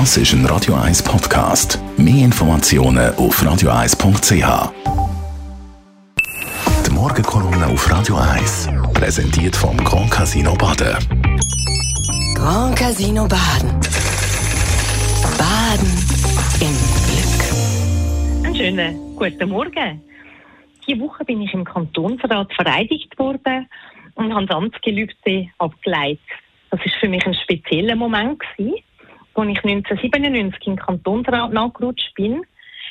Das ist ein Radio 1 Podcast. Mehr Informationen auf radio1.ch. Die Morgenkolumne auf Radio 1 präsentiert vom Grand Casino Baden. Grand Casino Baden. Baden im Glück. Einen schönen guten Morgen. Diese Woche bin ich im Kantonsrat vereidigt worden und habe das Amtsgelübde abgeleitet. Das war für mich ein spezieller Moment gewesen. Als ich 1997 im Kantonsrat nachgerutscht bin,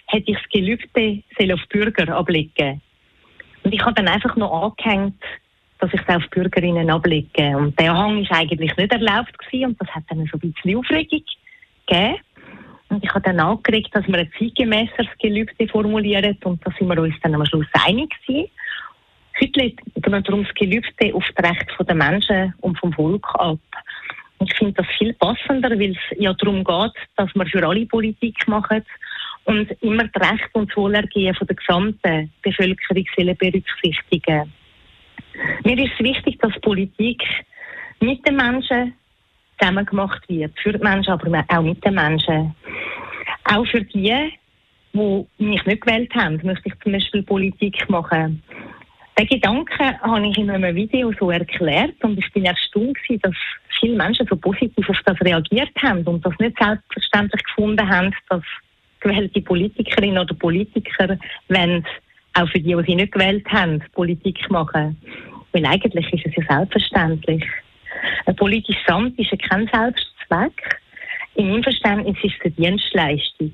hätte ich das Gelübde auf Bürger ablegen Und ich habe dann einfach noch angehängt, dass ich es auf Bürgerinnen ablege. Und der Hang war eigentlich nicht erlaubt gewesen, und das hat dann so ein bisschen Aufregung gegeben. Und ich habe dann angeregt, dass wir ein zeitgemäßeres Gelübde formulieren und da sind wir uns dann am Schluss einig gewesen. Heute geht es darum, das Gelübde auf das Recht der Menschen und vom Volk ab. Ich finde das viel passender, weil es ja darum geht, dass wir für alle Politik machen und immer das Recht und Wohlergehen von der gesamten Bevölkerung berücksichtigen. Mir ist es wichtig, dass Politik mit den Menschen zusammen gemacht wird. Für die Menschen, aber auch mit den Menschen. Auch für die, die mich nicht gewählt haben, möchte ich zum Beispiel Politik machen. Den Gedanken habe ich in einem Video so erklärt und ich bin erstaunt gewesen, dass viele Menschen so positiv auf das reagiert haben und das nicht selbstverständlich gefunden haben, dass gewählte Politikerinnen oder Politiker wenn auch für die, die sie nicht gewählt haben, Politik machen. Weil eigentlich ist es ja selbstverständlich. Ein politisches Amt ist ja kein Selbstzweck. In meinem Verständnis ist es eine Dienstleistung.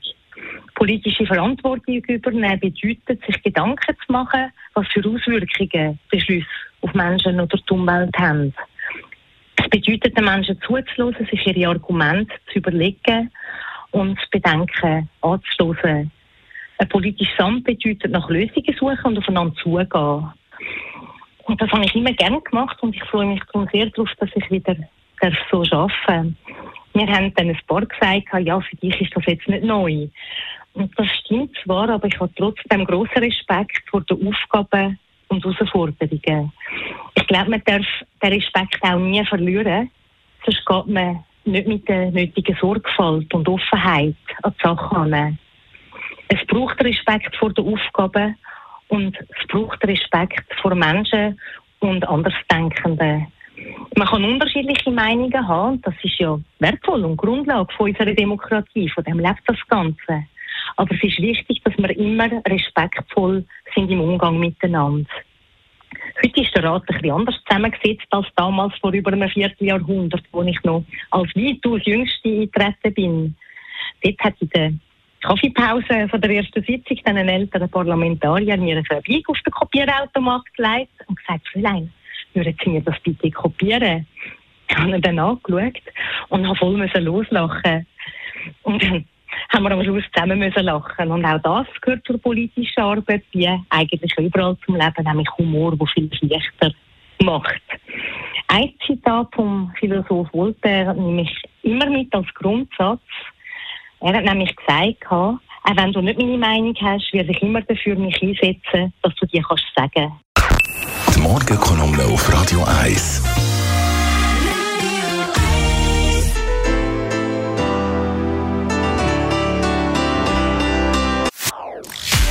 Politische Verantwortung übernehmen bedeutet, sich Gedanken zu machen, was für Auswirkungen Beschlüsse auf Menschen oder die Umwelt haben. Es bedeutet, den Menschen zuzulassen, sich ihre Argumente zu überlegen und Bedenken anzustoßen. Ein politisches Amt bedeutet nach Lösungen suchen und aufeinander zugehen. Und das habe ich immer gerne gemacht und ich freue mich darum sehr darauf, dass ich wieder so arbeiten darf. Wir haben dann ein paar gesagt, ja, für dich ist das jetzt nicht neu. Und das stimmt zwar, aber ich habe trotzdem grossen Respekt vor den Aufgaben und Herausforderungen. Ich glaube, man darf den Respekt auch nie verlieren, sonst geht man nicht mit der nötigen Sorgfalt und Offenheit an die Sache an. Es braucht Respekt vor den Aufgaben und es braucht Respekt vor Menschen und Andersdenkenden. Man kann unterschiedliche Meinungen haben, das ist ja wertvoll und Grundlage von unserer Demokratie, von dem lebt das Ganze. Aber es ist wichtig, dass wir immer respektvoll sind im Umgang miteinander. Heute ist der Rat ein bisschen anders zusammengesetzt als damals vor über einem Vierteljahrhundert, wo ich noch als weitaus Jüngste eingetreten bin. Dort hat in der Kaffeepause von der ersten Sitzung dann ein älterer Parlamentarier mir ein Verbieg auf den Kopierautomat gelegt und gesagt, Fräulein, würden Sie mir das bitte kopieren? Ich habe ihn dann angeschaut und habe voll loslachen Und haben wir am Schluss zusammen müssen lachen. Und auch das gehört zur politischen Arbeit, wie eigentlich überall zum Leben, nämlich Humor, der viel leichter macht. Ein Zitat vom Philosoph Voltaire nehme ich immer mit als Grundsatz. Er hat nämlich gesagt, auch wenn du nicht meine Meinung hast, werde ich immer dafür mich einsetzen, dass du dir kannst sagen. Die Morgenkolumne auf Radio 1.